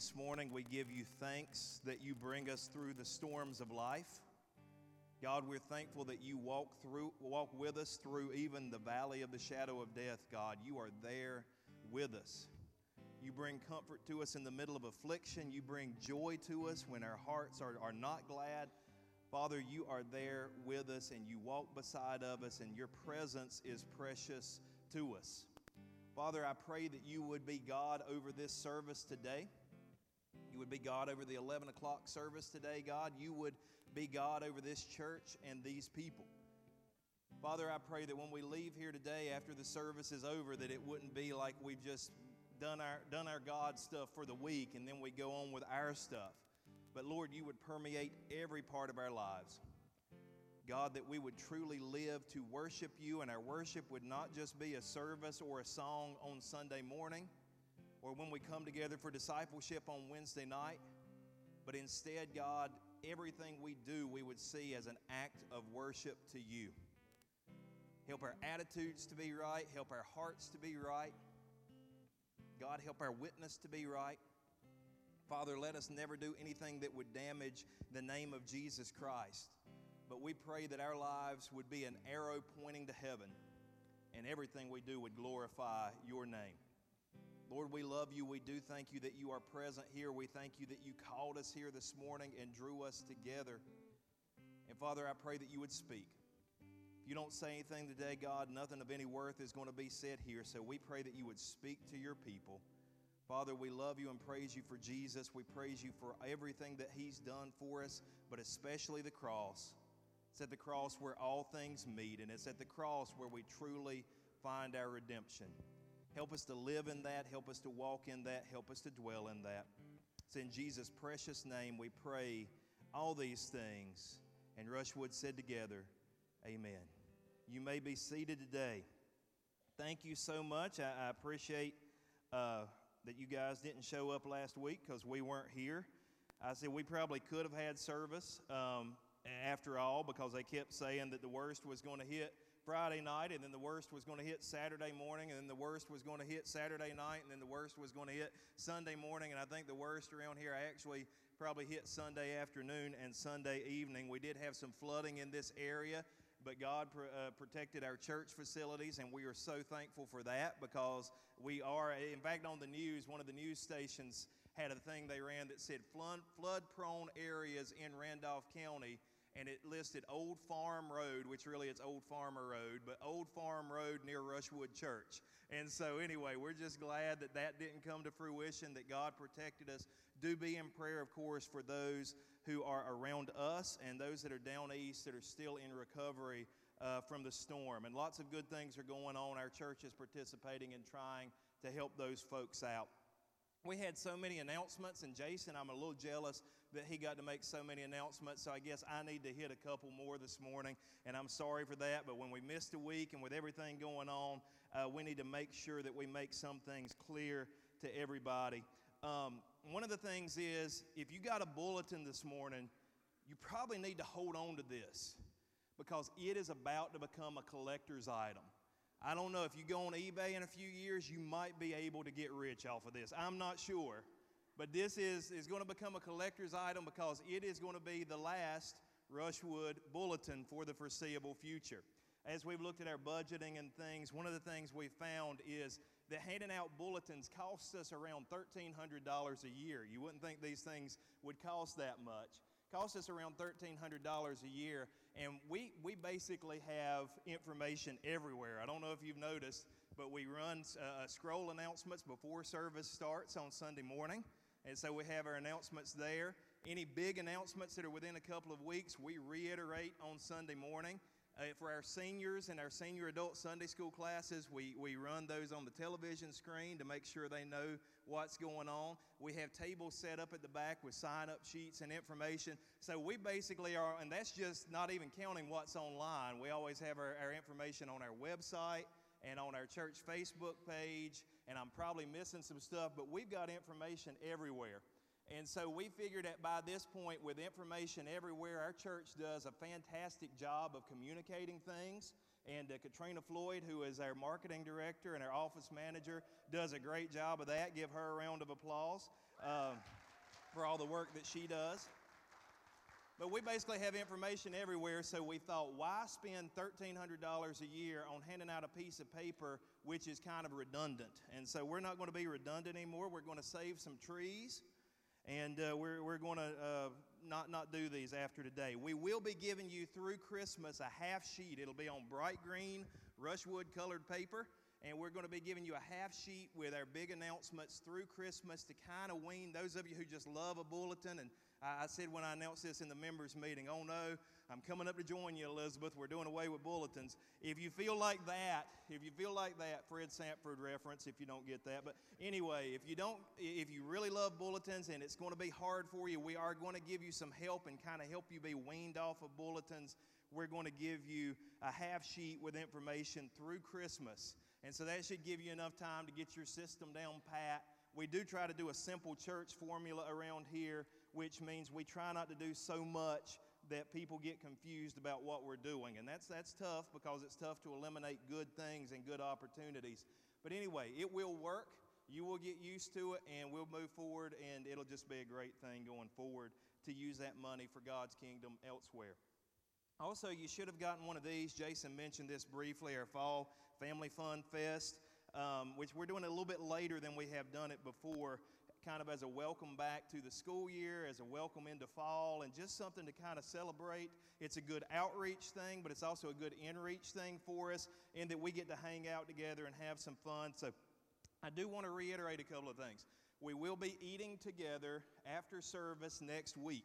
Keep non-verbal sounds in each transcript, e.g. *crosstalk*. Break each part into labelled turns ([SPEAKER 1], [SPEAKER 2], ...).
[SPEAKER 1] this morning. We give you thanks that you bring us through the storms of life. God, we're thankful that you walk through walk with us through even the valley of the shadow of death, God. You are there with us. You bring comfort to us in the middle of affliction. You bring joy to us when our hearts are, are not glad. Father, you are there with us and you walk beside of us, and your presence is precious to us. Father, I pray that you would be God over this service today. Would be God over the 11 o'clock service today, God. You would be God over this church and these people. Father, I pray that when we leave here today after the service is over, that it wouldn't be like we've just done our, done our God stuff for the week and then we go on with our stuff. But Lord, you would permeate every part of our lives. God, that we would truly live to worship you, and our worship would not just be a service or a song on Sunday morning or when we come together for discipleship on Wednesday night, but instead, God, everything we do, we would see as an act of worship to you. Help our attitudes to be right, help our hearts to be right. God, help our witness to be right. Father, let us never do anything that would damage the name of Jesus Christ. But we pray that our lives would be an arrow pointing to heaven and everything we do would glorify your name. Lord, we love you. We do thank you that you are present here. We thank you that you called us here this morning and drew us together. And Father, I pray that you would speak. If you don't say anything today, God, nothing of any worth is going to be said here. So we pray that you would speak to your people. Father, we love you and praise you for Jesus. We praise you for everything that he's done for us, but especially the cross. It's at the cross where all things meet, and it's at the cross where we truly find our redemption. Help us to live in that. Help us to walk in that. Help us to dwell in that. It's in Jesus' precious name we pray all these things. And Rushwood said together, Amen. You may be seated today. Thank you so much. I, I appreciate uh, that you guys didn't show up last week because we weren't here. I said we probably could have had service um, after all because they kept saying that the worst was going to hit Friday night, and then the worst was going to hit Saturday morning, and then the worst was going to hit Saturday night, and then the worst was going to hit Sunday morning. And I think the worst around here actually probably hit Sunday afternoon and Sunday evening. We did have some flooding in this area, but God uh, protected our church facilities, and we are so thankful for that because we are, in fact, on the news, one of the news stations had a thing they ran that said flood, flood prone areas in Randolph County and it listed Old Farm Road, which really it's Old Farmer Road, but Old Farm Road near Rushwood Church. And so, anyway, we're just glad that that didn't come to fruition, that God protected us. Do be in prayer, of course, for those who are around us and those that are down east that are still in recovery uh, from the storm. And lots of good things are going on. Our church is participating in trying to help those folks out. We had so many announcements, and Jason, I'm a little jealous that he got to make so many announcements, so I guess I need to hit a couple more this morning, and I'm sorry for that. But when we missed a week and with everything going on, uh, we need to make sure that we make some things clear to everybody. Um, one of the things is if you got a bulletin this morning, you probably need to hold on to this because it is about to become a collector's item. I don't know if you go on eBay in a few years, you might be able to get rich off of this. I'm not sure. But this is, is going to become a collector's item because it is going to be the last Rushwood bulletin for the foreseeable future. As we've looked at our budgeting and things, one of the things we found is that handing out bulletins costs us around $1,300 a year. You wouldn't think these things would cost that much costs us around $1,300 a year, and we, we basically have information everywhere. I don't know if you've noticed, but we run uh, scroll announcements before service starts on Sunday morning, and so we have our announcements there. Any big announcements that are within a couple of weeks, we reiterate on Sunday morning. Uh, for our seniors and our senior adult Sunday school classes, we, we run those on the television screen to make sure they know what's going on. We have tables set up at the back with sign up sheets and information. So we basically are, and that's just not even counting what's online. We always have our, our information on our website and on our church Facebook page, and I'm probably missing some stuff, but we've got information everywhere. And so we figured that by this point, with information everywhere, our church does a fantastic job of communicating things. And uh, Katrina Floyd, who is our marketing director and our office manager, does a great job of that. Give her a round of applause. um, for all the work that she does. But we basically have information everywhere, so we thought, why spend $1,300 a year on handing out a piece of paper which is kind of redundant? And so we're not going to be redundant anymore. We're going to save some trees, and uh, we're, we're going to uh, not, not do these after today. We will be giving you through Christmas a half sheet. It'll be on bright green, rushwood colored paper and we're going to be giving you a half sheet with our big announcements through Christmas to kind of wean those of you who just love a bulletin. And I, I said when I announced this in the members' meeting, oh no, I'm coming up to join you, Elizabeth. We're doing away with bulletins. If you feel like that, if you feel like that, Fred Sanford reference, if you don't get that. But anyway, if you don't, if you really love bulletins and it's going to be hard for you, we are going to give you some help and kind of help you be weaned off of bulletins. We're going to give you a half sheet with information through Christmas. And so that should give you enough time to get your system down pat. We do try to do a simple church formula around here, which means we try not to do so much that people get confused about what we're doing. And that's, that's tough because it's tough to eliminate good things and good opportunities. But anyway, it will work. You will get used to it and we'll move forward, and it'll just be a great thing going forward to use that money for God's kingdom elsewhere. Also, you should have gotten one of these. Jason mentioned this briefly our fall Family Fun Fest, um, which we're doing a little bit later than we have done it before, kind of as a welcome back to the school year, as a welcome into fall, and just something to kind of celebrate. It's a good outreach thing, but it's also a good inreach thing for us, in that we get to hang out together and have some fun. So I do want to reiterate a couple of things. We will be eating together after service next week.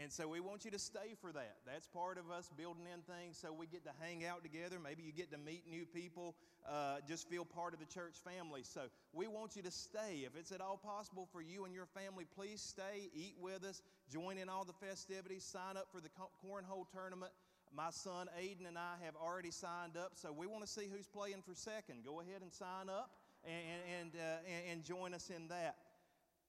[SPEAKER 1] And so we want you to stay for that. That's part of us building in things so we get to hang out together. Maybe you get to meet new people, uh, just feel part of the church family. So we want you to stay. If it's at all possible for you and your family, please stay, eat with us, join in all the festivities, sign up for the cornhole tournament. My son Aiden and I have already signed up, so we want to see who's playing for second. Go ahead and sign up and, and, uh, and join us in that.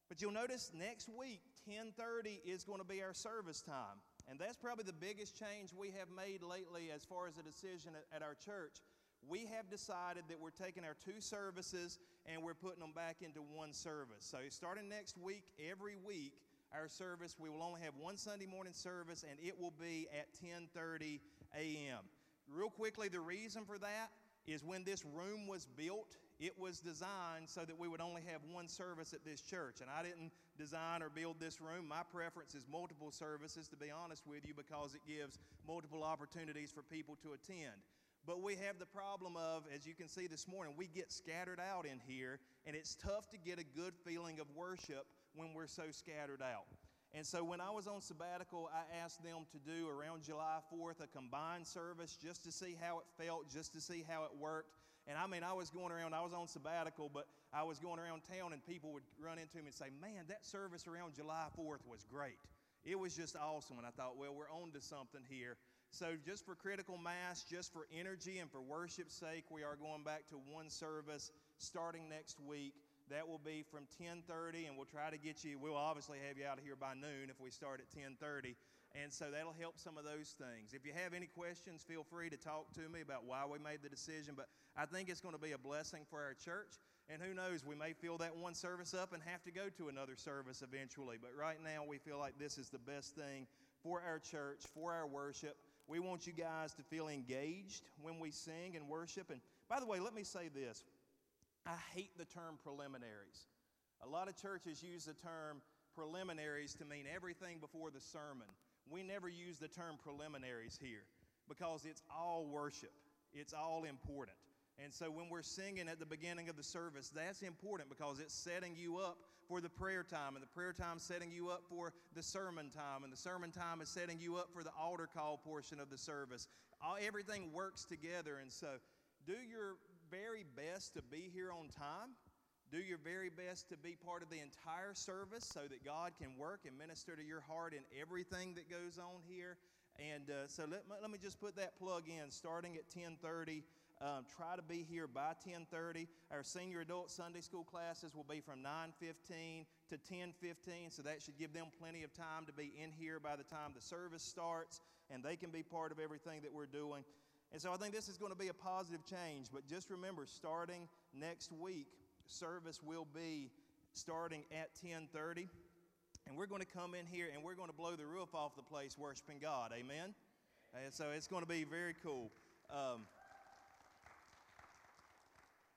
[SPEAKER 1] But you'll notice next week, 10:30 is going to be our service time. And that's probably the biggest change we have made lately as far as a decision at, at our church. We have decided that we're taking our two services and we're putting them back into one service. So starting next week, every week, our service, we will only have one Sunday morning service and it will be at 10:30 a.m. Real quickly, the reason for that is when this room was built, it was designed so that we would only have one service at this church. And I didn't design or build this room. My preference is multiple services, to be honest with you, because it gives multiple opportunities for people to attend. But we have the problem of, as you can see this morning, we get scattered out in here, and it's tough to get a good feeling of worship when we're so scattered out. And so when I was on sabbatical, I asked them to do around July 4th a combined service just to see how it felt, just to see how it worked. And I mean, I was going around, I was on sabbatical, but I was going around town and people would run into me and say, Man, that service around July 4th was great. It was just awesome. And I thought, well, we're on to something here. So, just for critical mass, just for energy and for worship's sake, we are going back to one service starting next week. That will be from 10:30, and we'll try to get you. We'll obviously have you out of here by noon if we start at 10:30. And so that'll help some of those things. If you have any questions, feel free to talk to me about why we made the decision. But I think it's going to be a blessing for our church. And who knows, we may fill that one service up and have to go to another service eventually. But right now, we feel like this is the best thing for our church, for our worship. We want you guys to feel engaged when we sing and worship. And by the way, let me say this I hate the term preliminaries. A lot of churches use the term preliminaries to mean everything before the sermon we never use the term preliminaries here because it's all worship, it's all important. And so when we're singing at the beginning of the service, that's important because it's setting you up for the prayer time, and the prayer time setting you up for the sermon time, and the sermon time is setting you up for the altar call portion of the service. All, everything works together, and so do your very best to be here on time do your very best to be part of the entire service so that God can work and minister to your heart in everything that goes on here. And uh, so let, let me just put that plug in starting at 1030. Um, try to be here by 10:30. Our senior adult Sunday school classes will be from 9:15 to 10:15, so that should give them plenty of time to be in here by the time the service starts, and they can be part of everything that we're doing. And so I think this is going to be a positive change. But just remember, starting next week, service will be starting at 10:30. And we're going to come in here and we're going to blow the roof off the place worshiping God. Amen. And so it's going to be very cool. Um,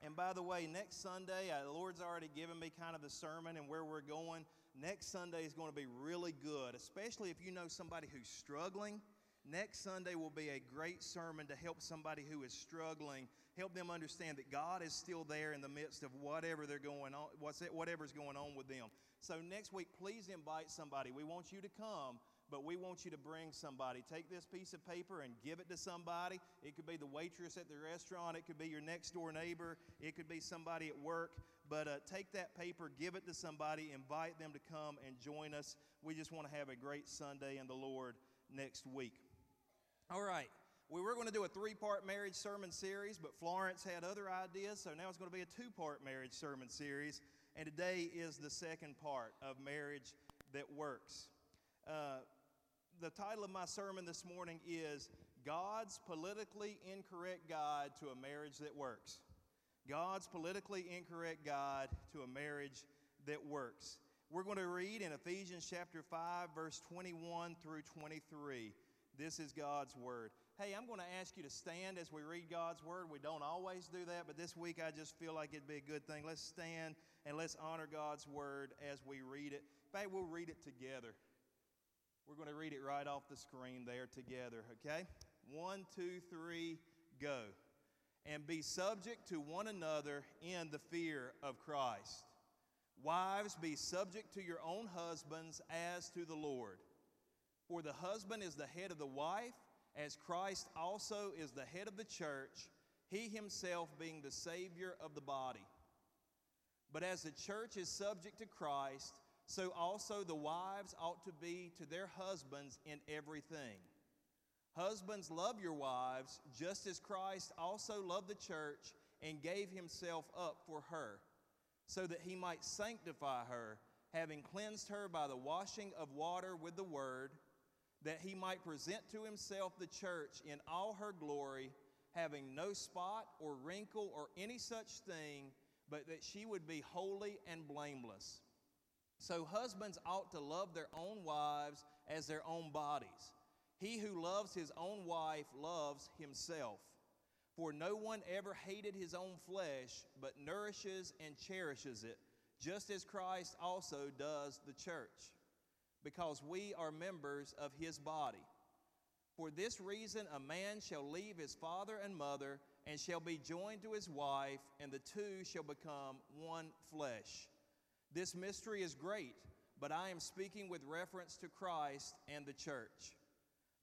[SPEAKER 1] and by the way, next Sunday, uh, the Lord's already given me kind of the sermon and where we're going. Next Sunday is going to be really good, especially if you know somebody who's struggling. Next Sunday will be a great sermon to help somebody who is struggling, help them understand that God is still there in the midst of whatever they're going on, whatever's going on with them. So next week, please invite somebody. We want you to come but we want you to bring somebody. Take this piece of paper and give it to somebody. It could be the waitress at the restaurant, it could be your next door neighbor, it could be somebody at work. But uh, take that paper, give it to somebody, invite them to come and join us. We just want to have a great Sunday in the Lord next week. All right. We were going to do a three part marriage sermon series, but Florence had other ideas, so now it's going to be a two part marriage sermon series. And today is the second part of Marriage That Works. Uh, the title of my sermon this morning is God's Politically Incorrect Guide to a Marriage That Works. God's Politically Incorrect Guide to a Marriage That Works. We're going to read in Ephesians chapter 5, verse 21 through 23. This is God's Word. Hey, I'm going to ask you to stand as we read God's Word. We don't always do that, but this week I just feel like it'd be a good thing. Let's stand and let's honor God's Word as we read it. In fact, we'll read it together. We're going to read it right off the screen there together, okay? One, two, three, go. And be subject to one another in the fear of Christ. Wives, be subject to your own husbands as to the Lord. For the husband is the head of the wife, as Christ also is the head of the church, he himself being the Savior of the body. But as the church is subject to Christ, so also the wives ought to be to their husbands in everything. Husbands, love your wives, just as Christ also loved the church and gave himself up for her, so that he might sanctify her, having cleansed her by the washing of water with the word, that he might present to himself the church in all her glory, having no spot or wrinkle or any such thing, but that she would be holy and blameless. So husbands ought to love their own wives as their own bodies. He who loves his own wife loves himself. For no one ever hated his own flesh, but nourishes and cherishes it, just as Christ also does the church, because we are members of his body. For this reason, a man shall leave his father and mother and shall be joined to his wife, and the two shall become one flesh. This mystery is great, but I am speaking with reference to Christ and the church.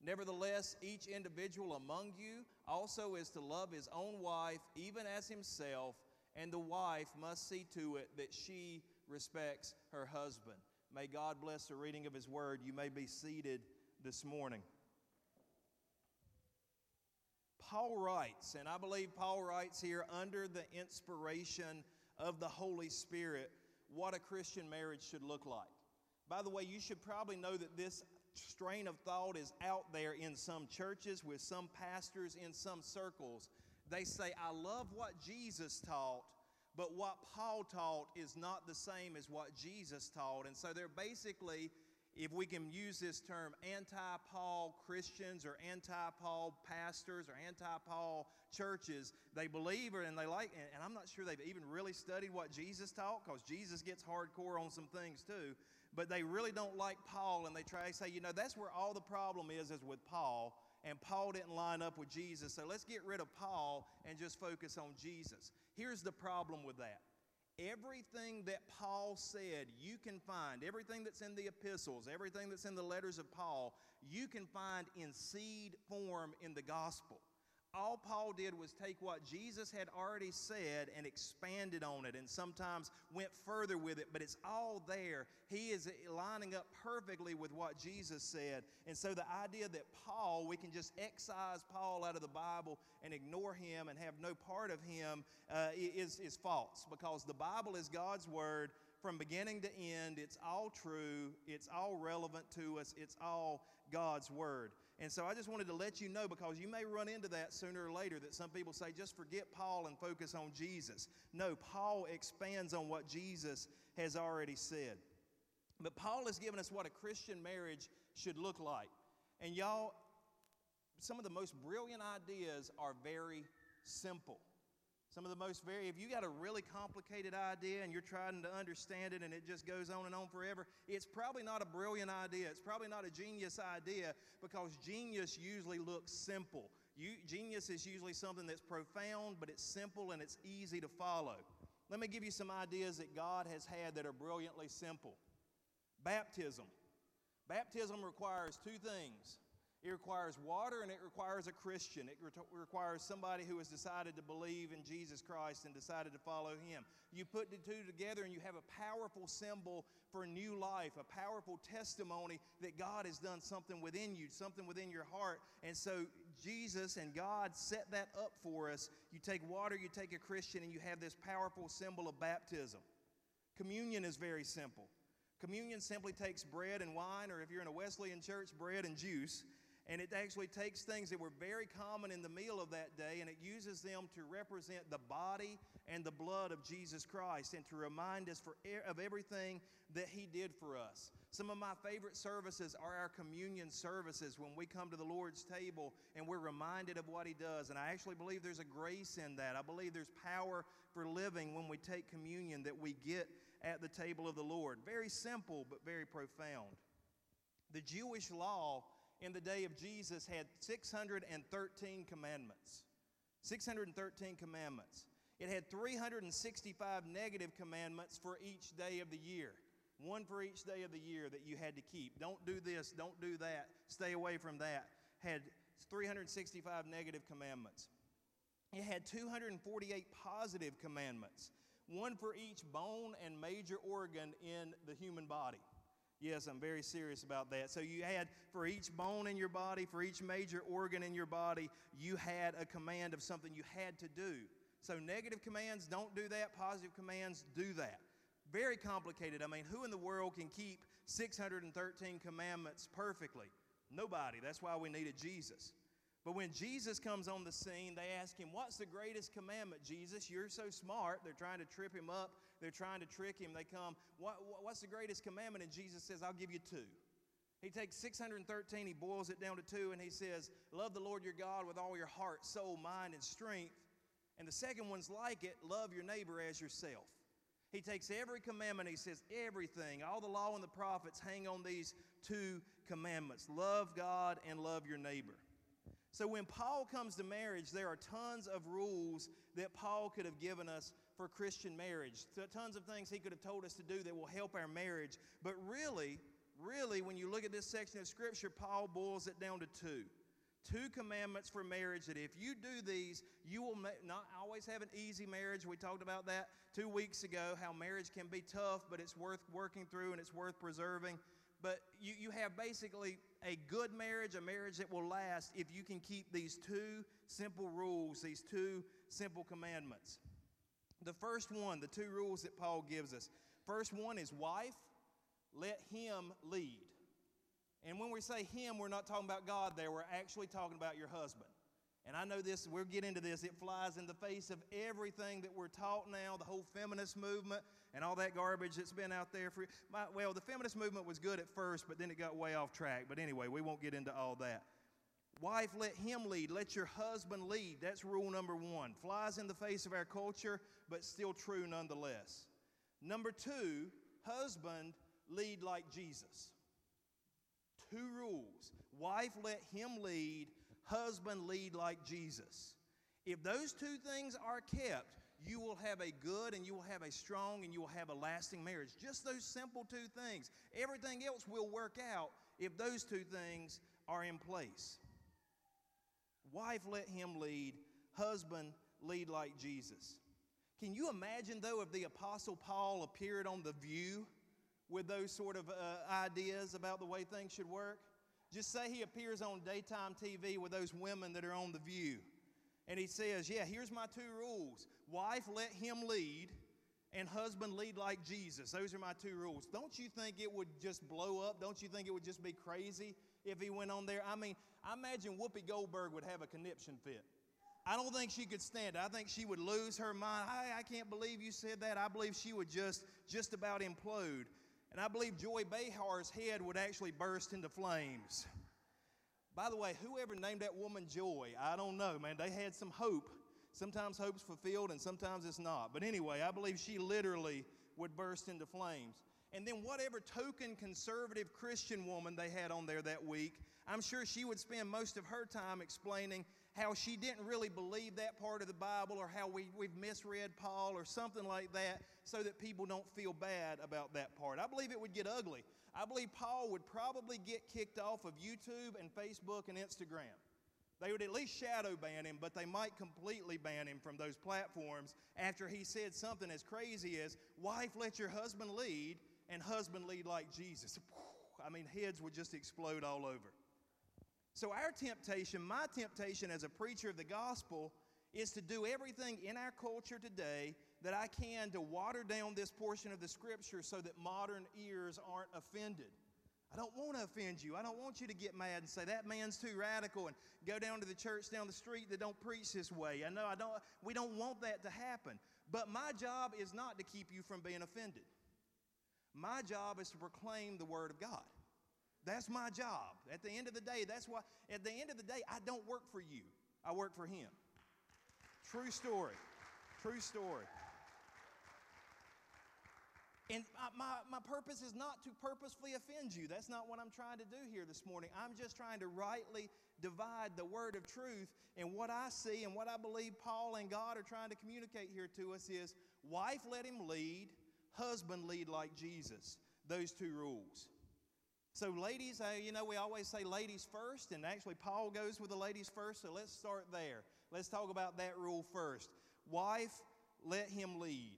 [SPEAKER 1] Nevertheless, each individual among you also is to love his own wife even as himself, and the wife must see to it that she respects her husband. May God bless the reading of his word. You may be seated this morning. Paul writes, and I believe Paul writes here under the inspiration of the Holy Spirit what a Christian marriage should look like. By the way, you should probably know that this strain of thought is out there in some churches with some pastors in some circles. They say, I love what Jesus taught, but what Paul taught is not the same as what Jesus taught. And so they're basically if we can use this term, anti Paul Christians or anti Paul pastors or anti Paul churches, they believe and they like, and I'm not sure they've even really studied what Jesus taught because Jesus gets hardcore on some things too, but they really don't like Paul and they try to say, you know, that's where all the problem is, is with Paul. And Paul didn't line up with Jesus. So let's get rid of Paul and just focus on Jesus. Here's the problem with that Everything that Paul said, you can find. Everything that's in the epistles, everything that's in the letters of Paul, you can find in seed form in the gospel all Paul did was take what Jesus had already said and expanded on it and sometimes went further with it, but it's all there. He is lining up perfectly with what Jesus said. And so the idea that Paul, we can just excise Paul out of the Bible and ignore him and have no part of him uh, is, is false because the Bible is God's Word from beginning to end. It's all true, it's all relevant to us, it's all God's Word. And so I just wanted to let you know because you may run into that sooner or later that some people say, just forget Paul and focus on Jesus. No, Paul expands on what Jesus has already said. But Paul has given us what a Christian marriage should look like. And y'all, some of the most brilliant ideas are very simple. Some of the most very, if you got a really complicated idea and you're trying to understand it and it just goes on and on forever, it's probably not a brilliant idea. It's probably not a genius idea because genius usually looks simple. You, genius is usually something that's profound, but it's simple and it's easy to follow. Let me give you some ideas that God has had that are brilliantly simple. Baptism. Baptism requires two things it requires water and it requires a Christian. It re- requires somebody who has decided to believe in Jesus Christ and decided to follow Him. You put the two together and you have a powerful symbol for new life, a powerful testimony that God has done something within you, something within your heart. And so Jesus and God set that up for us. You take water, you take a Christian, and you have this powerful symbol of baptism. Communion is very simple. Communion simply takes bread and wine, or if you're in a Wesleyan church, bread and juice and it actually takes things that were very common in the meal of that day and it uses them to represent the body and the blood of Jesus Christ and to remind us for, of everything that He did for us. Some of my favorite services are our communion services when we come to the Lord's table and we're reminded of what He does. And I actually believe there's a grace in that. I believe there's power for living when we take communion that we get at the table of the Lord. Very simple, but very profound. The Jewish law in the day of Jesus had 613 commandments. 613 commandments. It had 365 negative commandments for each day of the year. One for each day of the year that you had to keep. Don't do this, don't do that, stay away from that. Had 365 negative commandments. It had 248 positive commandments, one for each bone and major organ in the human body. Yes, I'm very serious about that. So you had for each bone in your body, for each major organ in your body, you had a command of something you had to do. So negative commands, don't do that. Positive commands, do that. Very complicated. I mean, who in the world can keep 613 commandments perfectly? Nobody. That's why we needed Jesus. But when Jesus comes on the scene, they ask him, What's the greatest commandment, Jesus? You're so smart. They're trying to trip him up, they're trying to trick him. They come, what, What's the greatest commandment? And Jesus says, I'll give you two. He takes 613, he boils it down to two, and he says, Love the Lord your God with all your heart, soul, mind, and strength. And the second one's like it love your neighbor as yourself. He takes every commandment, he says, everything, all the law and the prophets hang on these two commandments love God and love your neighbor. So when Paul comes to marriage, there are tons of rules that Paul could have given us for Christian marriage. So tons of things he could have told us to do that will help our marriage. But really, really, when you look at this section of Scripture, Paul boils it down to two. Two commandments for marriage that if you do these, you will not always have an easy marriage. We talked about that two weeks ago, how marriage can be tough, but it's worth working through and it's worth preserving. But you, you have basically a good marriage, a marriage that will last, if you can keep these two simple rules, these two simple commandments. The first one, the two rules that Paul gives us. First one is wife, let him lead. And when we say him, we're not talking about God there, we're actually talking about your husband. And I know this, we'll get into this, it flies in the face of everything that we're taught now, the whole feminist movement and all that garbage that's been out there for my, well, the feminist movement was good at first, but then it got way off track. But anyway, we won't get into all that. Wife, let him lead. Let your husband lead. That's rule number one. Flies in the face of our culture, but still true nonetheless. Number two, husband, lead like Jesus. Two rules. Wife, let him lead husband lead like Jesus. If those two things are kept, you will have a good and you will have a strong and you will have a lasting marriage. Just those simple two things. Everything else will work out if those two things are in place. Wife, let him lead. Husband, lead like Jesus. Can you imagine, though, if the Apostle Paul appeared on The View with those sort of uh, ideas about the way things should work? Just say he appears on daytime TV with those women that are on The View. And he says, Yeah, here's my two rules. Wife, let him lead. and husband lead like Jesus. Those are my two rules. Don't you think it would just blow up? Don't you think it would just be crazy if he went on there? I mean, I imagine Whoopi Goldberg would have a conniption fit. I don't think she could stand it. I think she would lose her mind. I, I can't believe you said that. I believe she would just just about implode. And I believe Joy Behar's head would actually burst into flames. By the way, whoever named that woman Joy, I don't know, man. They had some hope. Sometimes hope's fulfilled and sometimes it's not. But anyway, I believe she literally would burst into flames. And then whatever token conservative Christian woman they had on there that week, I'm sure she would spend most of her time explaining how she didn't really believe that part of the Bible or how we, we've misread Paul or something like that so that people don't feel bad about that part. I believe it would get ugly. I believe Paul would probably get kicked off of YouTube and Facebook and Instagram. They would at least shadow ban him, but they might completely ban him from those platforms after he said something as crazy as, Wife, let your husband lead, and husband lead like Jesus. I mean, heads would just explode all over. So, our temptation, my temptation as a preacher of the gospel, is to do everything in our culture today that I can to water down this portion of the scripture so that modern ears aren't offended. I don't want to offend you. I don't want you to get mad and say that man's too radical and go down to the church down the street that don't preach this way. I know I don't we don't want that to happen. But my job is not to keep you from being offended. My job is to proclaim the word of God. That's my job. At the end of the day, that's why, at the end of the day, I don't work for you, I work for Him. True story. True story. And my, my purpose is not to purposefully offend you. That's not what I'm trying to do here this morning. I'm just trying to rightly divide the word of truth. And what I see and what I believe Paul and God are trying to communicate here to us is wife, let him lead, husband, lead like Jesus. Those two rules. So, ladies, uh, you know, we always say ladies first, and actually, Paul goes with the ladies first, so let's start there. Let's talk about that rule first. Wife, let him lead.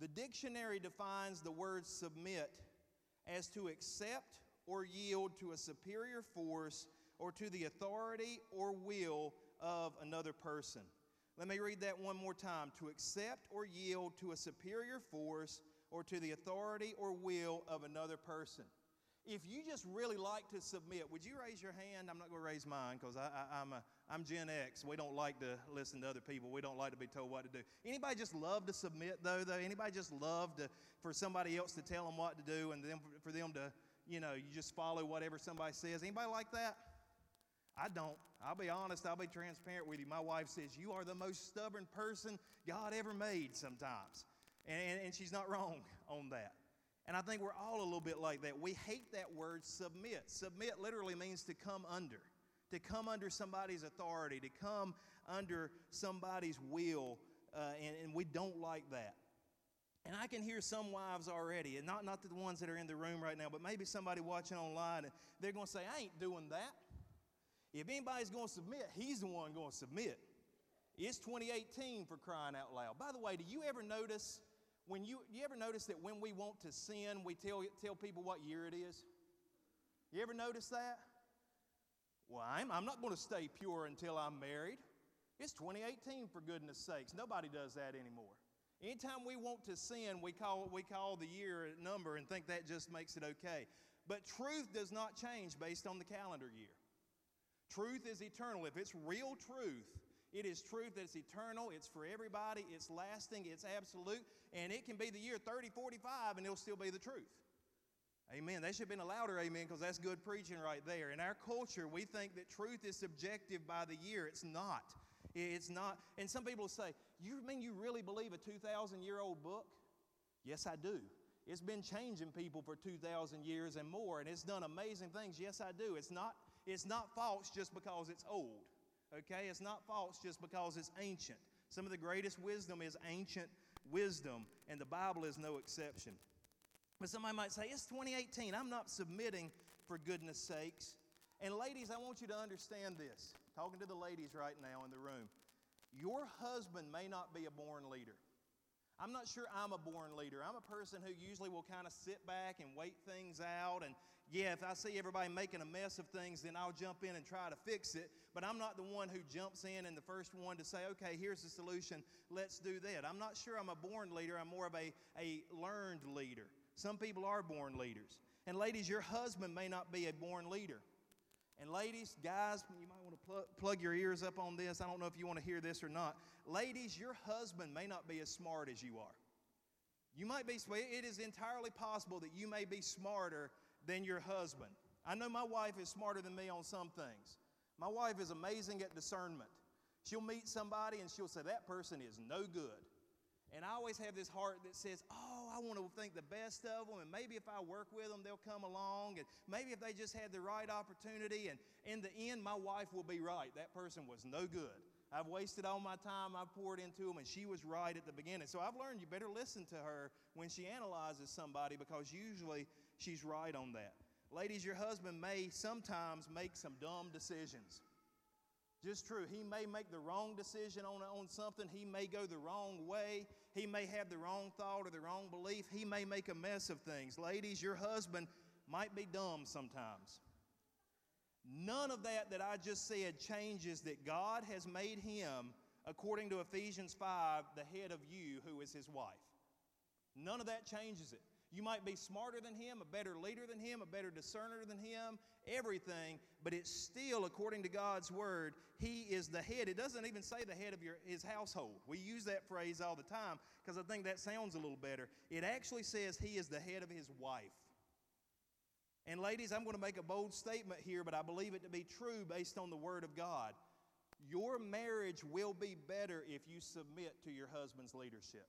[SPEAKER 1] The dictionary defines the word submit as to accept or yield to a superior force or to the authority or will of another person. Let me read that one more time. To accept or yield to a superior force or to the authority or will of another person. If you just really like to submit, would you raise your hand? I'm not going to raise mine because I'm, a, I'm Gen X. We don't like to listen to other people. We don't like to be told what to do. Anybody just love to submit, though, though? Anybody just love to, for somebody else to tell them what to do and then for them to, you know, you just follow whatever somebody says? Anybody like that? I don't. I'll be honest. I'll be transparent with you. My wife says, You are the most stubborn person God ever made sometimes. And, and she's not wrong on that. And I think we're all a little bit like that. We hate that word submit. Submit literally means to come under, to come under somebody's authority, to come under somebody's will, uh, and, and we don't like that. And I can hear some wives already, and not, not the ones that are in the room right now, but maybe somebody watching online, and they're going to say, I ain't doing that. If anybody's going to submit, he's the one going to submit. It's 2018 for crying out loud. By the way, do you ever notice when you, you ever notice that when we want to sin, we tell, tell people what year it is? You ever notice that? Well, I'm, I'm not going to stay pure until I'm married. It's 2018, for goodness sakes. Nobody does that anymore. Anytime we want to sin, we call, we call the year a number and think that just makes it okay. But truth does not change based on the calendar year. Truth is eternal. If it's real truth, it is truth that's eternal, it's for everybody, it's lasting, it's absolute, and it can be the year 30, 45, and it'll still be the truth. Amen. That should have been a louder amen because that's good preaching right there. In our culture, we think that truth is subjective by the year. It's not. It's not. And some people say, You mean you really believe a 2,000 year old book? Yes, I do. It's been changing people for 2,000 years and more, and it's done amazing things. Yes, I do. It's not, it's not false just because it's old okay? It's not false just because it's ancient. Some of the greatest wisdom is ancient wisdom, and the Bible is no exception. But somebody might say, It's 2018. I'm not submitting for goodness sakes. And ladies, I want you to understand this. Talking to the ladies right now in the room. Your husband may not be a born leader. I'm not sure I'm a born leader. I'm a person who usually will kind of sit back and wait things out and Yeah, if I see everybody making a mess of things, then I'll jump in and try to fix it. But I'm not the one who jumps in and the first one to say, okay, here's the solution, let's do that. I'm not sure I'm a born leader, I'm more of a, a learned leader. Some people are born leaders. And ladies, your husband may not be a born leader. And ladies, guys, you might plug, plug your ears up on this. I don't know if you want to hear this or not. Ladies, your husband may not be as smart as you are. You might be, it is entirely possible that you may be smarter than your husband. I know my wife is smarter than me on some things. My wife is amazing at discernment. She'll meet somebody and she'll say, That person is no good. And I always have this heart that says, Oh, I want to think the best of them. And maybe if I work with them, they'll come along. And maybe if they just had the right opportunity. And in the end, my wife will be right. That person was no good. I've wasted all my time I've poured into them, and she was right at the beginning. So I've learned you better listen to her when she analyzes somebody because usually she's right on that. Ladies, your husband may sometimes make some dumb decisions. Just true. He may make the wrong decision on, on something. He may go the wrong way. He may have the wrong thought or the wrong belief. He may make a mess of things. Ladies, your husband might be dumb sometimes. None of that that I just said changes that God has made him, according to Ephesians 5, the head of you, who is his wife. None of that changes it. You might be smarter than him, a better leader than him, a better discerner than him, everything, but it's still, according to God's word, he is the head. It doesn't even say the head of your, his household. We use that phrase all the time because I think that sounds a little better. It actually says he is the head of his wife. And ladies, I'm going to make a bold statement here, but I believe it to be true based on the Word of God. Your marriage will be better if you submit to your husband's leadership.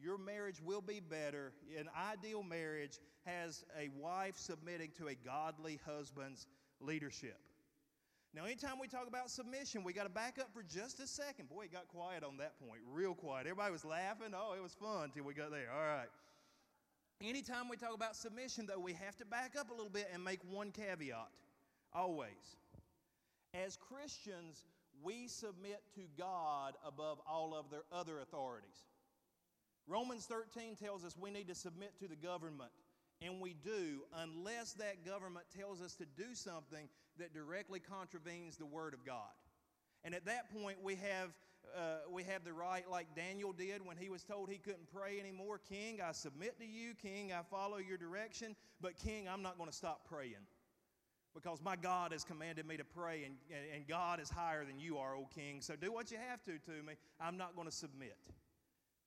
[SPEAKER 1] Your marriage will be better. An ideal marriage has a wife submitting to a godly husband's leadership. Now, anytime we talk about submission, we got to back up for just a second. Boy, it got quiet on that point, real quiet. Everybody was laughing. Oh, it was fun till we got there. All right. Anytime we talk about submission, though, we have to back up a little bit and make one caveat. Always. As Christians, we submit to God above all of their other authorities. Romans 13 tells us we need to submit to the government, and we do unless that government tells us to do something that directly contravenes the Word of God. And at that point, we have uh, we have the right, like Daniel did when he was told he couldn't pray anymore. King, I submit to you. King, I follow your direction. But, King, I'm not going to stop praying because my God has commanded me to pray, and, and God is higher than you are, O King. So do what you have to to me. I'm not going to submit.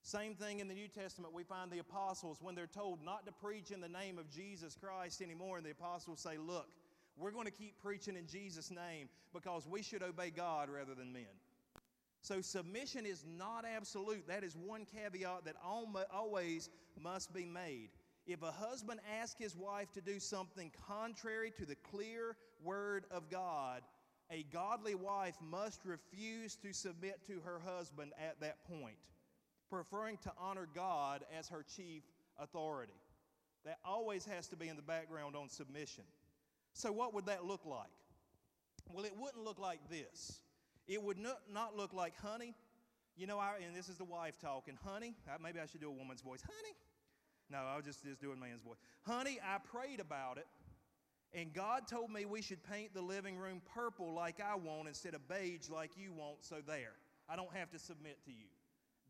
[SPEAKER 1] Same thing in the New Testament, we find the apostles when they're told not to preach in the name of Jesus Christ anymore, and the apostles say, Look, we're going to keep preaching in Jesus' name because we should obey God rather than men. So submission is not absolute. That is one caveat that always must be made. If a husband asks his wife to do something contrary to the clear word of God, a godly wife must refuse to submit to her husband at that point, preferring to honor God as her chief authority. That always has to be in the background on submission. So, what would that look like? Well, it wouldn't look like this. It would not look like, honey, you know, I, and this is the wife talking, honey, uh, maybe I should do a woman's voice, honey. No, I was just, just doing man's voice. Honey, I prayed about it, and God told me we should paint the living room purple like I want instead of beige like you want, so there. I don't have to submit to you.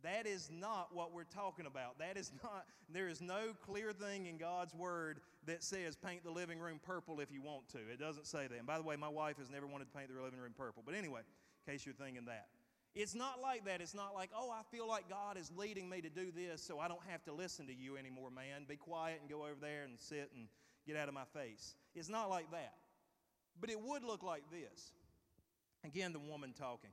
[SPEAKER 1] That is not what we're talking about. That is *laughs* not, there is no clear thing in God's Word that says paint the living room purple if you want to. It doesn't say that. And by the way, my wife has never wanted to paint the living room purple. But anyway, in case you're thinking that. It's not like that. It's not like, oh, I feel like God is leading me to do this, so I don't have to listen to you anymore, man. Be quiet and go over there and sit and get out of my face. It's not like that. But it would look like this. Again, the woman talking.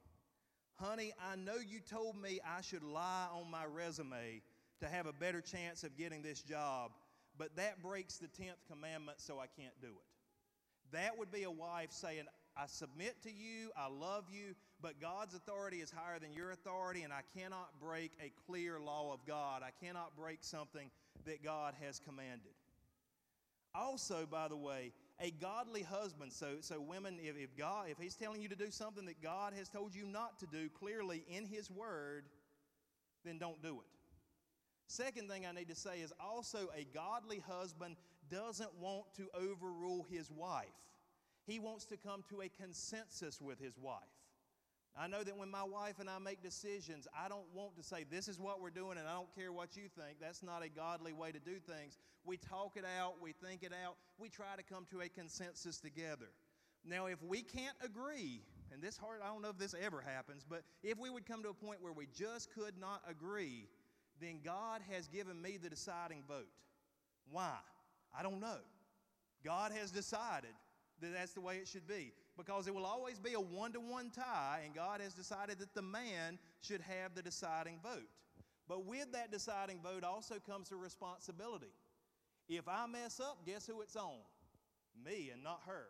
[SPEAKER 1] Honey, I know you told me I should lie on my resume to have a better chance of getting this job, but that breaks the 10th commandment, so I can't do it. That would be a wife saying, I submit to you, I love you, but God's authority is higher than your authority, and I cannot break a clear law of God. I cannot break something that God has commanded. Also, by the way, a godly husband, so, so women, if, if God, if He's telling you to do something that God has told you not to do clearly in His Word, then don't do it. Second thing I need to say is also a godly husband doesn't want to overrule his wife. He wants to come to a consensus with his wife. I know that when my wife and I make decisions, I don't want to say, This is what we're doing, and I don't care what you think. That's not a godly way to do things. We talk it out, we think it out, we try to come to a consensus together. Now, if we can't agree, and this hard, I don't know if this ever happens, but if we would come to a point where we just could not agree, then God has given me the deciding vote. Why? I don't know. God has decided that that's the way it should be because it will always be a one to one tie, and God has decided that the man should have the deciding vote. But with that deciding vote also comes a responsibility. If I mess up, guess who it's on? Me and not her.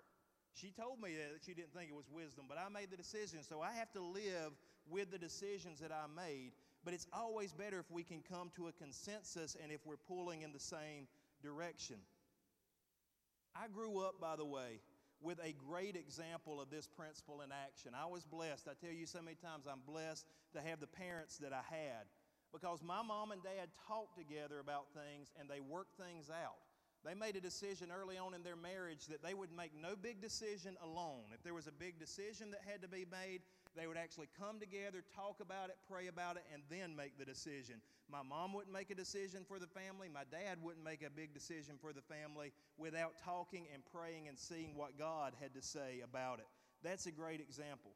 [SPEAKER 1] She told me that she didn't think it was wisdom, but I made the decision, so I have to live with the decisions that I made. But it's always better if we can come to a consensus and if we're pulling in the same direction. I grew up, by the way, with a great example of this principle in action. I was blessed. I tell you so many times, I'm blessed to have the parents that I had because my mom and dad talked together about things and they worked things out. They made a decision early on in their marriage that they would make no big decision alone. If there was a big decision that had to be made, they would actually come together, talk about it, pray about it, and then make the decision. My mom wouldn't make a decision for the family. My dad wouldn't make a big decision for the family without talking and praying and seeing what God had to say about it. That's a great example.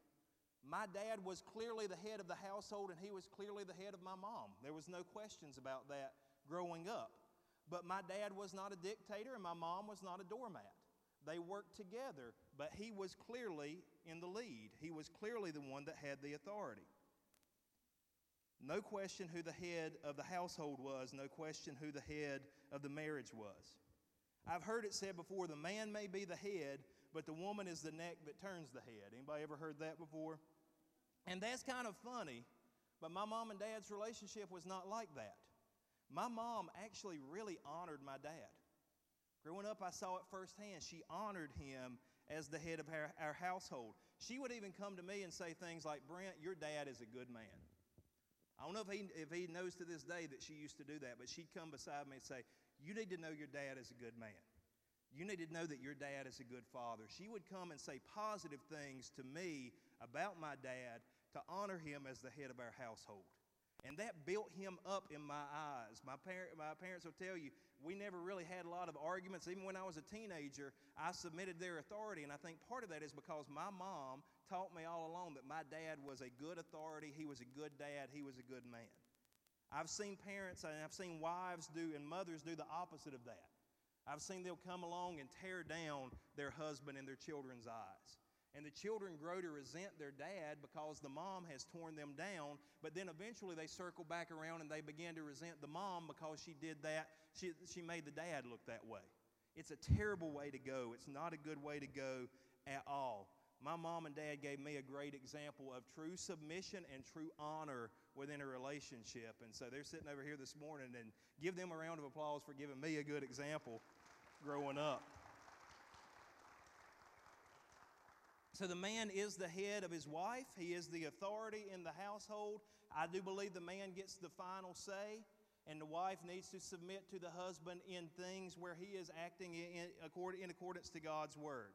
[SPEAKER 1] My dad was clearly the head of the household, and he was clearly the head of my mom. There was no questions about that growing up. But my dad was not a dictator, and my mom was not a doormat. They worked together, but he was clearly in the lead. He was clearly the one that had the authority. No question who the head of the household was, no question who the head of the marriage was. I've heard it said before the man may be the head, but the woman is the neck that turns the head. Anybody ever heard that before? And that's kind of funny, but my mom and dad's relationship was not like that. My mom actually really honored my dad. Growing up, I saw it firsthand. She honored him as the head of our, our household. She would even come to me and say things like, Brent, your dad is a good man. I don't know if he, if he knows to this day that she used to do that, but she'd come beside me and say, You need to know your dad is a good man. You need to know that your dad is a good father. She would come and say positive things to me about my dad to honor him as the head of our household. And that built him up in my eyes. My, par- my parents will tell you, we never really had a lot of arguments. Even when I was a teenager, I submitted their authority. And I think part of that is because my mom taught me all along that my dad was a good authority, he was a good dad, he was a good man. I've seen parents and I've seen wives do and mothers do the opposite of that. I've seen they'll come along and tear down their husband in their children's eyes. And the children grow to resent their dad because the mom has torn them down. But then eventually they circle back around and they begin to resent the mom because she did that. She, she made the dad look that way. It's a terrible way to go. It's not a good way to go at all. My mom and dad gave me a great example of true submission and true honor within a relationship. And so they're sitting over here this morning and give them a round of applause for giving me a good example growing up. So the man is the head of his wife, he is the authority in the household. I do believe the man gets the final say, and the wife needs to submit to the husband in things where he is acting in, in accordance to God's word.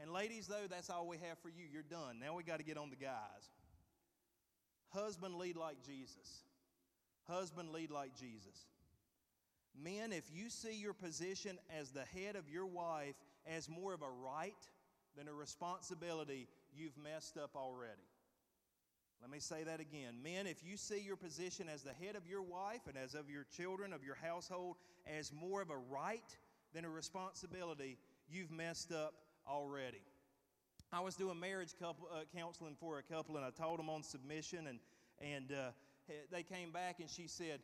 [SPEAKER 1] And ladies, though, that's all we have for you. You're done. Now we got to get on the guys. Husband, lead like Jesus. Husband, lead like Jesus. Men, if you see your position as the head of your wife as more of a right than a responsibility, you've messed up already. Let me say that again. Men, if you see your position as the head of your wife and as of your children, of your household, as more of a right than a responsibility, you've messed up already. I was doing marriage couple, uh, counseling for a couple, and I told them on submission, and, and uh, they came back and she said,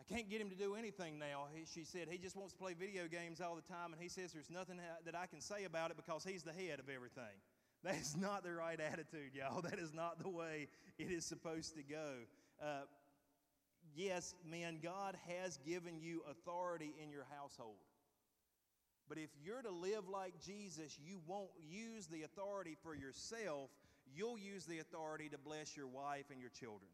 [SPEAKER 1] I can't get him to do anything now. He, she said he just wants to play video games all the time, and he says there's nothing that I can say about it because he's the head of everything. *laughs* That is not the right attitude, y'all. *laughs* That is not the way it is supposed to go. Uh, yes, man, God has given you authority in your household. But if you're to live like Jesus, you won't use the authority for yourself, you'll use the authority to bless your wife and your children.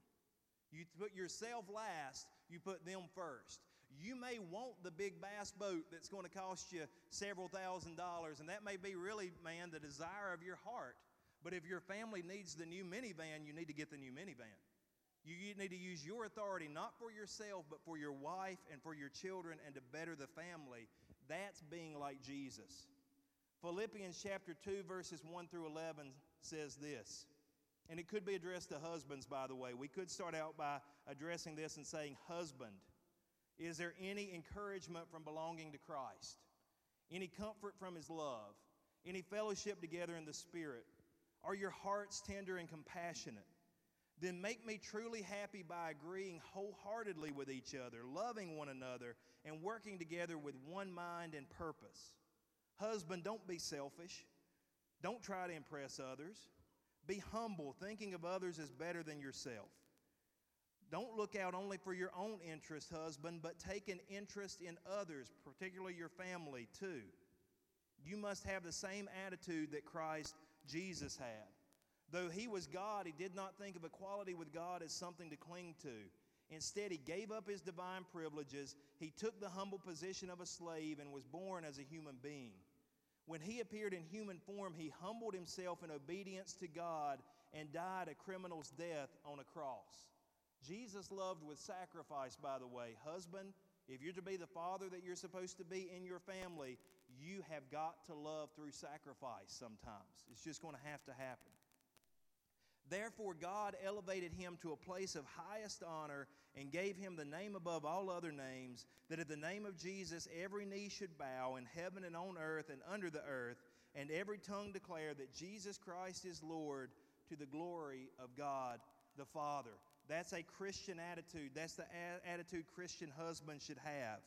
[SPEAKER 1] You put yourself last You put them first. You may want the big bass boat that's going to cost you several thousand dollars, and that may be really, man, the desire of your heart. But if your family needs the new minivan, you need to get the new minivan. You need to use your authority not for yourself, but for your wife and for your children and to better the family. That's being like Jesus. Philippians chapter 2, verses 1 through 11 says this. And it could be addressed to husbands, by the way. We could start out by addressing this and saying, Husband, is there any encouragement from belonging to Christ? Any comfort from His love? Any fellowship together in the Spirit? Are your hearts tender and compassionate? Then make me truly happy by agreeing wholeheartedly with each other, loving one another, and working together with one mind and purpose. Husband, don't be selfish. Don't try to impress others. Be humble, thinking of others as better than yourself. Don't look out only for your own interest, husband, but take an interest in others, particularly your family, too. You must have the same attitude that Christ Jesus had. Though he was God, he did not think of equality with God as something to cling to. Instead, he gave up his divine privileges. He took the humble position of a slave and was born as a human being. When he appeared in human form, he humbled himself in obedience to God and died a criminal's death on a cross. Jesus loved with sacrifice, by the way. Husband, if you're to be the father that you're supposed to be in your family, you have got to love through sacrifice sometimes. It's just going to have to happen. Therefore, God elevated him to a place of highest honor and gave him the name above all other names, that at the name of Jesus every knee should bow in heaven and on earth and under the earth, and every tongue declare that Jesus Christ is Lord to the glory of God the Father. That's a Christian attitude. That's the a- attitude Christian husbands should have.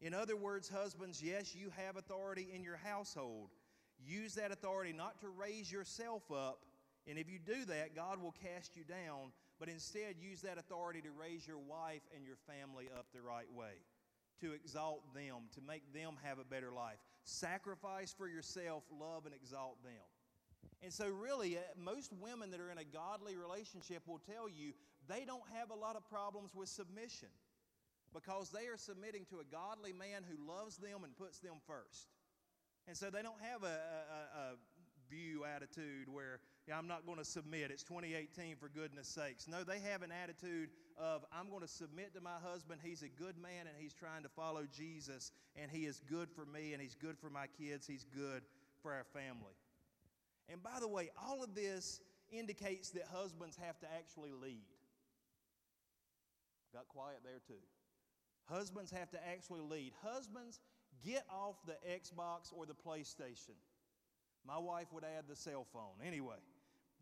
[SPEAKER 1] In other words, husbands, yes, you have authority in your household. Use that authority not to raise yourself up, and if you do that, God will cast you down, but instead use that authority to raise your wife and your family up the right way, to exalt them, to make them have a better life. Sacrifice for yourself, love and exalt them. And so, really, uh, most women that are in a godly relationship will tell you they don't have a lot of problems with submission because they are submitting to a godly man who loves them and puts them first. And so they don't have a, a, a view attitude where yeah, I'm not going to submit. It's 2018 for goodness sakes. No, they have an attitude of I'm going to submit to my husband. He's a good man and he's trying to follow Jesus and he is good for me and he's good for my kids. He's good for our family. And by the way, all of this indicates that husbands have to actually lead. Got quiet there too. Husbands have to actually lead. Husbands, get off the Xbox or the PlayStation. My wife would add the cell phone. Anyway,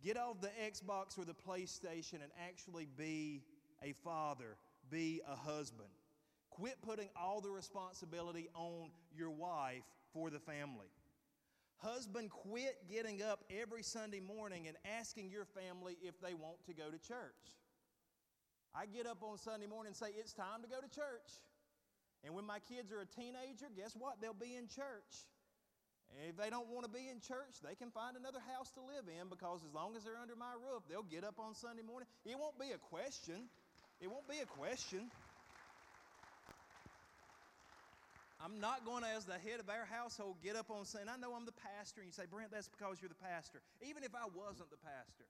[SPEAKER 1] get off the Xbox or the PlayStation and actually be a father, be a husband. Quit putting all the responsibility on your wife for the family. Husband, quit getting up every Sunday morning and asking your family if they want to go to church. I get up on Sunday morning and say, It's time to go to church. And when my kids are a teenager, guess what? They'll be in church. If they don't want to be in church, they can find another house to live in because as long as they're under my roof, they'll get up on Sunday morning. It won't be a question. It won't be a question. I'm not going to, as the head of our household, get up on saying, I know I'm the pastor. And you say, Brent, that's because you're the pastor. Even if I wasn't the pastor,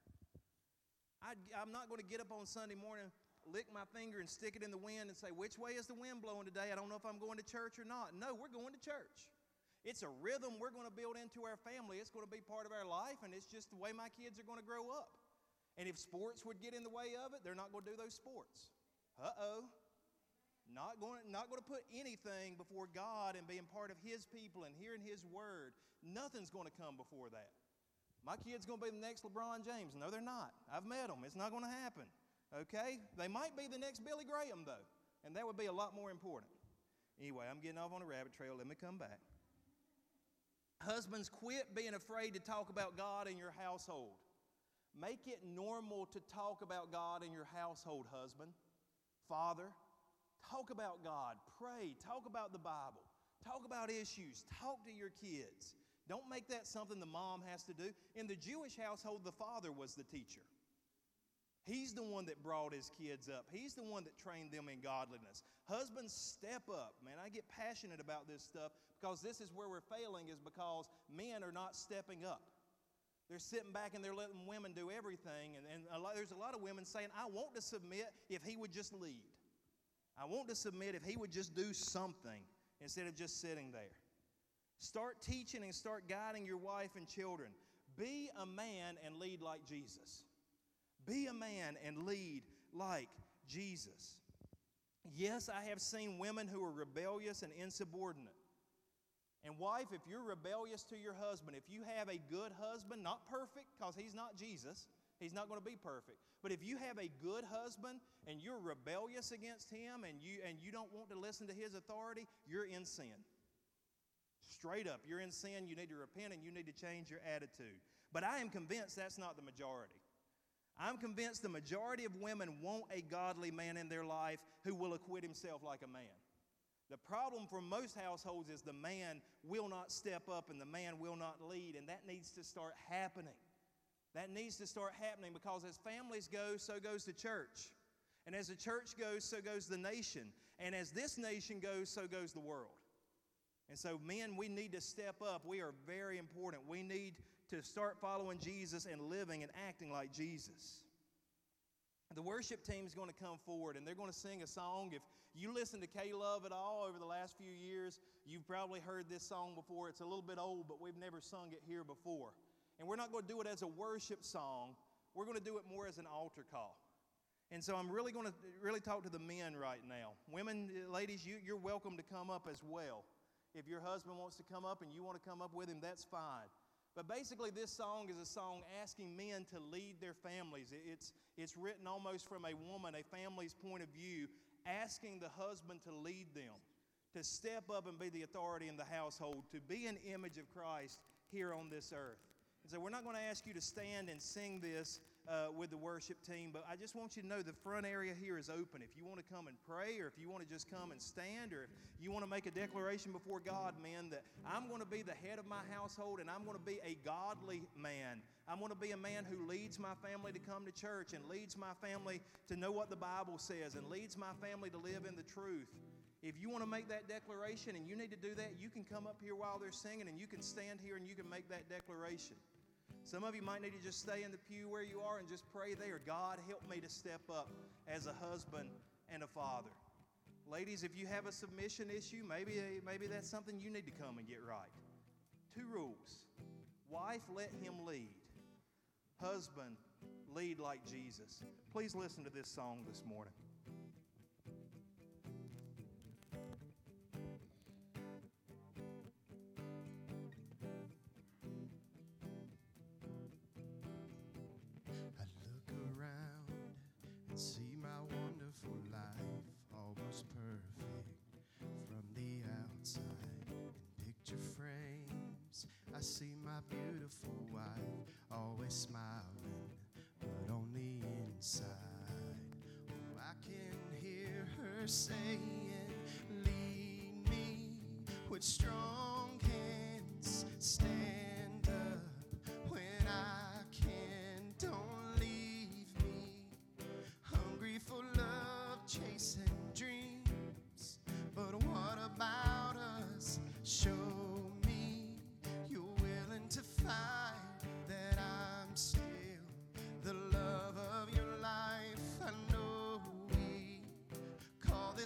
[SPEAKER 1] i am not going to get up on Sunday morning, lick my finger, and stick it in the wind and say, Which way is the wind blowing today? I don't know if I'm going to church or not. No, we're going to church. It's a rhythm we're going to build into our family. It's going to be part of our life, and it's just the way my kids are going to grow up. And if sports would get in the way of it, they're not going to do those sports. Uh oh. Not going, not going to put anything before God and being part of His people and hearing His word. Nothing's going to come before that. My kid's going to be the next LeBron James. No, they're not. I've met them. It's not going to happen. Okay? They might be the next Billy Graham, though, and that would be a lot more important. Anyway, I'm getting off on a rabbit trail. Let me come back. Husbands, quit being afraid to talk about God in your household. Make it normal to talk about God in your household, husband. Father, talk about God. Pray. Talk about the Bible. Talk about issues. Talk to your kids. Don't make that something the mom has to do. In the Jewish household, the father was the teacher. He's the one that brought his kids up. He's the one that trained them in godliness. Husbands, step up. Man, I get passionate about this stuff because this is where we're failing, is because men are not stepping up. They're sitting back and they're letting women do everything. And, and a lot, there's a lot of women saying, I want to submit if he would just lead. I want to submit if he would just do something instead of just sitting there. Start teaching and start guiding your wife and children. Be a man and lead like Jesus. Be a man and lead like Jesus. Yes, I have seen women who are rebellious and insubordinate. And, wife, if you're rebellious to your husband, if you have a good husband, not perfect, because he's not Jesus, he's not going to be perfect. But if you have a good husband and you're rebellious against him and you, and you don't want to listen to his authority, you're in sin. Straight up, you're in sin, you need to repent, and you need to change your attitude. But I am convinced that's not the majority. I'm convinced the majority of women want a godly man in their life who will acquit himself like a man. The problem for most households is the man will not step up and the man will not lead, and that needs to start happening. That needs to start happening because as families go, so goes the church. And as the church goes, so goes the nation. And as this nation goes, so goes the world. And so, men, we need to step up. We are very important. We need to start following Jesus and living and acting like Jesus. The worship team is going to come forward and they're going to sing a song. If you listen to K Love at all over the last few years, you've probably heard this song before. It's a little bit old, but we've never sung it here before. And we're not going to do it as a worship song, we're going to do it more as an altar call. And so I'm really going to really talk to the men right now. Women, eh, ladies, you, you're welcome to come up as well. If your husband wants to come up and you want to come up with him, that's fine. But basically, this song is a song asking men to lead their families. It's, it's written almost from a woman, a family's point of view, asking the husband to lead them, to step up and be the authority in the household, to be an image of Christ here on this earth. And so, we're not going to ask you to stand and sing this uh, with the worship team, but I just want you to know the front area here is open. If you want to come and pray, or if you want to just come and stand, or if you want to make a declaration before God, man, that I'm going to be the head of my household and I'm going to be a godly man. I'm going to be a man who leads my family to come to church and leads my family to know what the Bible says and leads my family to live in the truth. If you want to make that declaration and you need to do that, you can come up here while they're singing and you can stand here and you can make that declaration. Some of you might need to just stay in the pew where you are and just pray there. God, help me to step up as a husband and a father. Ladies, if you have a submission issue, maybe, maybe that's something you need to come and get right. Two rules Wife, let him lead. Husband, lead like Jesus. Please listen to this song this morning.
[SPEAKER 2] Beautiful wife, always smiling, but on the inside, oh, I can hear her saying, Lead me with strong hands,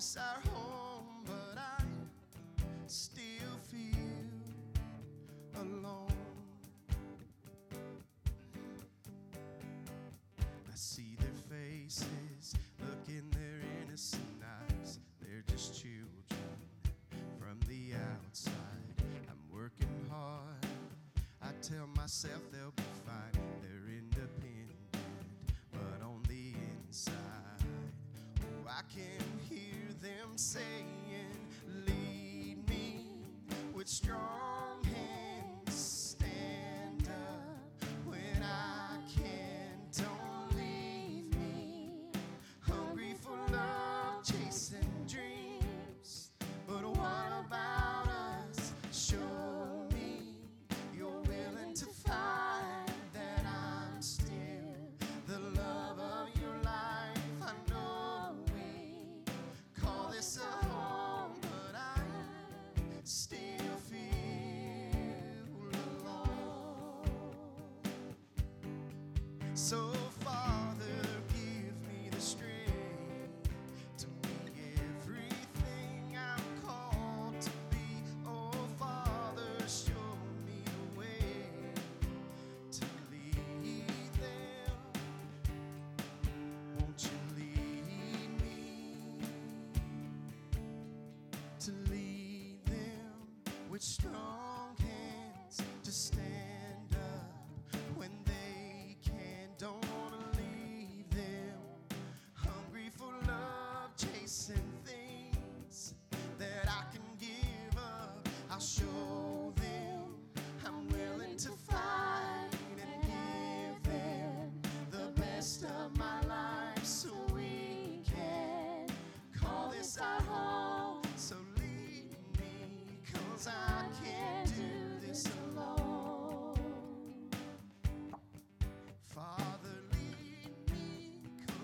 [SPEAKER 2] this our home, but I still feel alone. I see their faces, look in their innocent eyes. They're just children from the outside. I'm working hard. I tell myself they'll them So,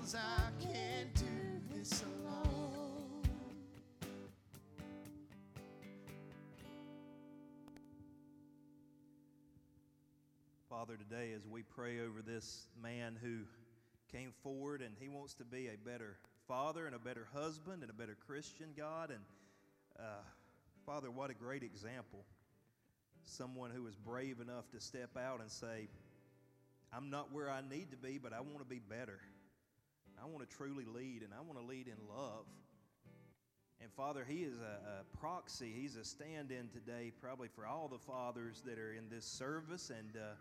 [SPEAKER 2] cause I can't do this alone. Father,
[SPEAKER 1] today as we pray over this man who came forward and he wants to be a better father and a better husband and a better Christian, God. And uh, Father, what a great example. Someone who is brave enough to step out and say, I'm not where I need to be, but I want to be better. I want to truly lead, and I want to lead in love. And Father, He is a, a proxy. He's a stand in today, probably for all the fathers that are in this service and, uh,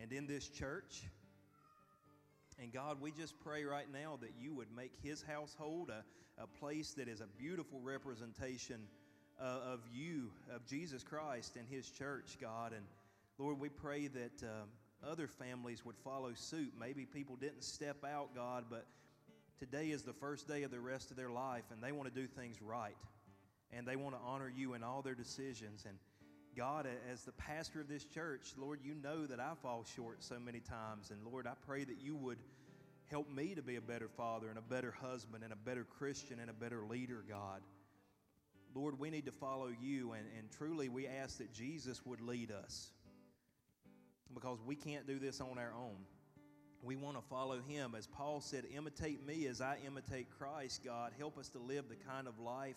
[SPEAKER 1] and in this church. And God, we just pray right now that you would make His household a, a place that is a beautiful representation uh, of you, of Jesus Christ and His church, God. And Lord, we pray that um, other families would follow suit. Maybe people didn't step out, God, but today is the first day of the rest of their life and they want to do things right. And they want to honor you in all their decisions. And god as the pastor of this church lord you know that i fall short so many times. And lord i pray that you would help me to be a better father and a better husband and a better christian and a better leader god. Lord we need to follow you and, and truly we ask that jesus would lead us because we can't do this on our own we want to follow him. As Paul said, imitate me as I imitate Christ, God. Help us to live the kind of life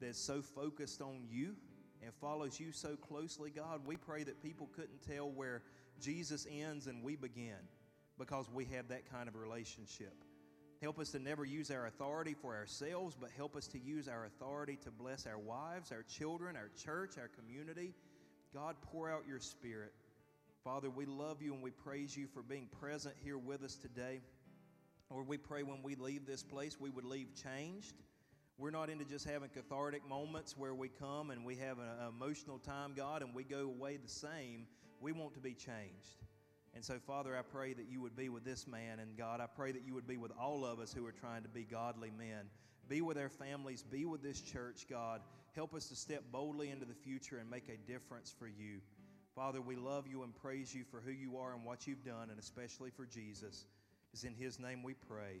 [SPEAKER 1] that's so focused on you and follows you so closely, God. We pray that people couldn't tell where Jesus ends and we begin because we have that kind of relationship. Help us to never use our authority for ourselves, but help us to use our authority to bless our wives, our children, our church, our community. God, pour out your spirit. Father, we love you and we praise you for being present here with us today. Lord, we pray when we leave this place, we would leave changed. We're not into just having cathartic moments where we come and we have an emotional time, God, and we go away the same. We want to be changed. And so, Father, I pray that you would be with this man, and God, I pray that you would be with all of us who are trying to be godly men. Be with our families, be with this church, God. Help us to step boldly into the future and make a difference for you. Father, we love you and praise you for who you are and what you've done, and especially for Jesus. It's in his name we pray.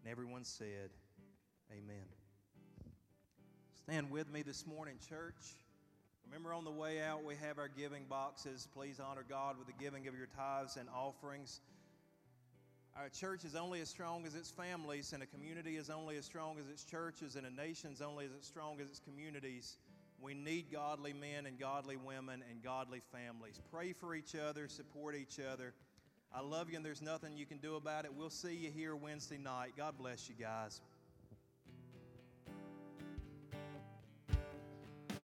[SPEAKER 1] And everyone said, Amen. Stand with me this morning, church. Remember, on the way out, we have our giving boxes. Please honor God with the giving of your tithes and offerings. Our church is only as strong as its families, and a community is only as strong as its churches, and a nation is only as strong as its communities. We need godly men and godly women and godly families. Pray for each other, support each other. I love you, and there's nothing you can do about it. We'll see you here Wednesday night. God bless you guys.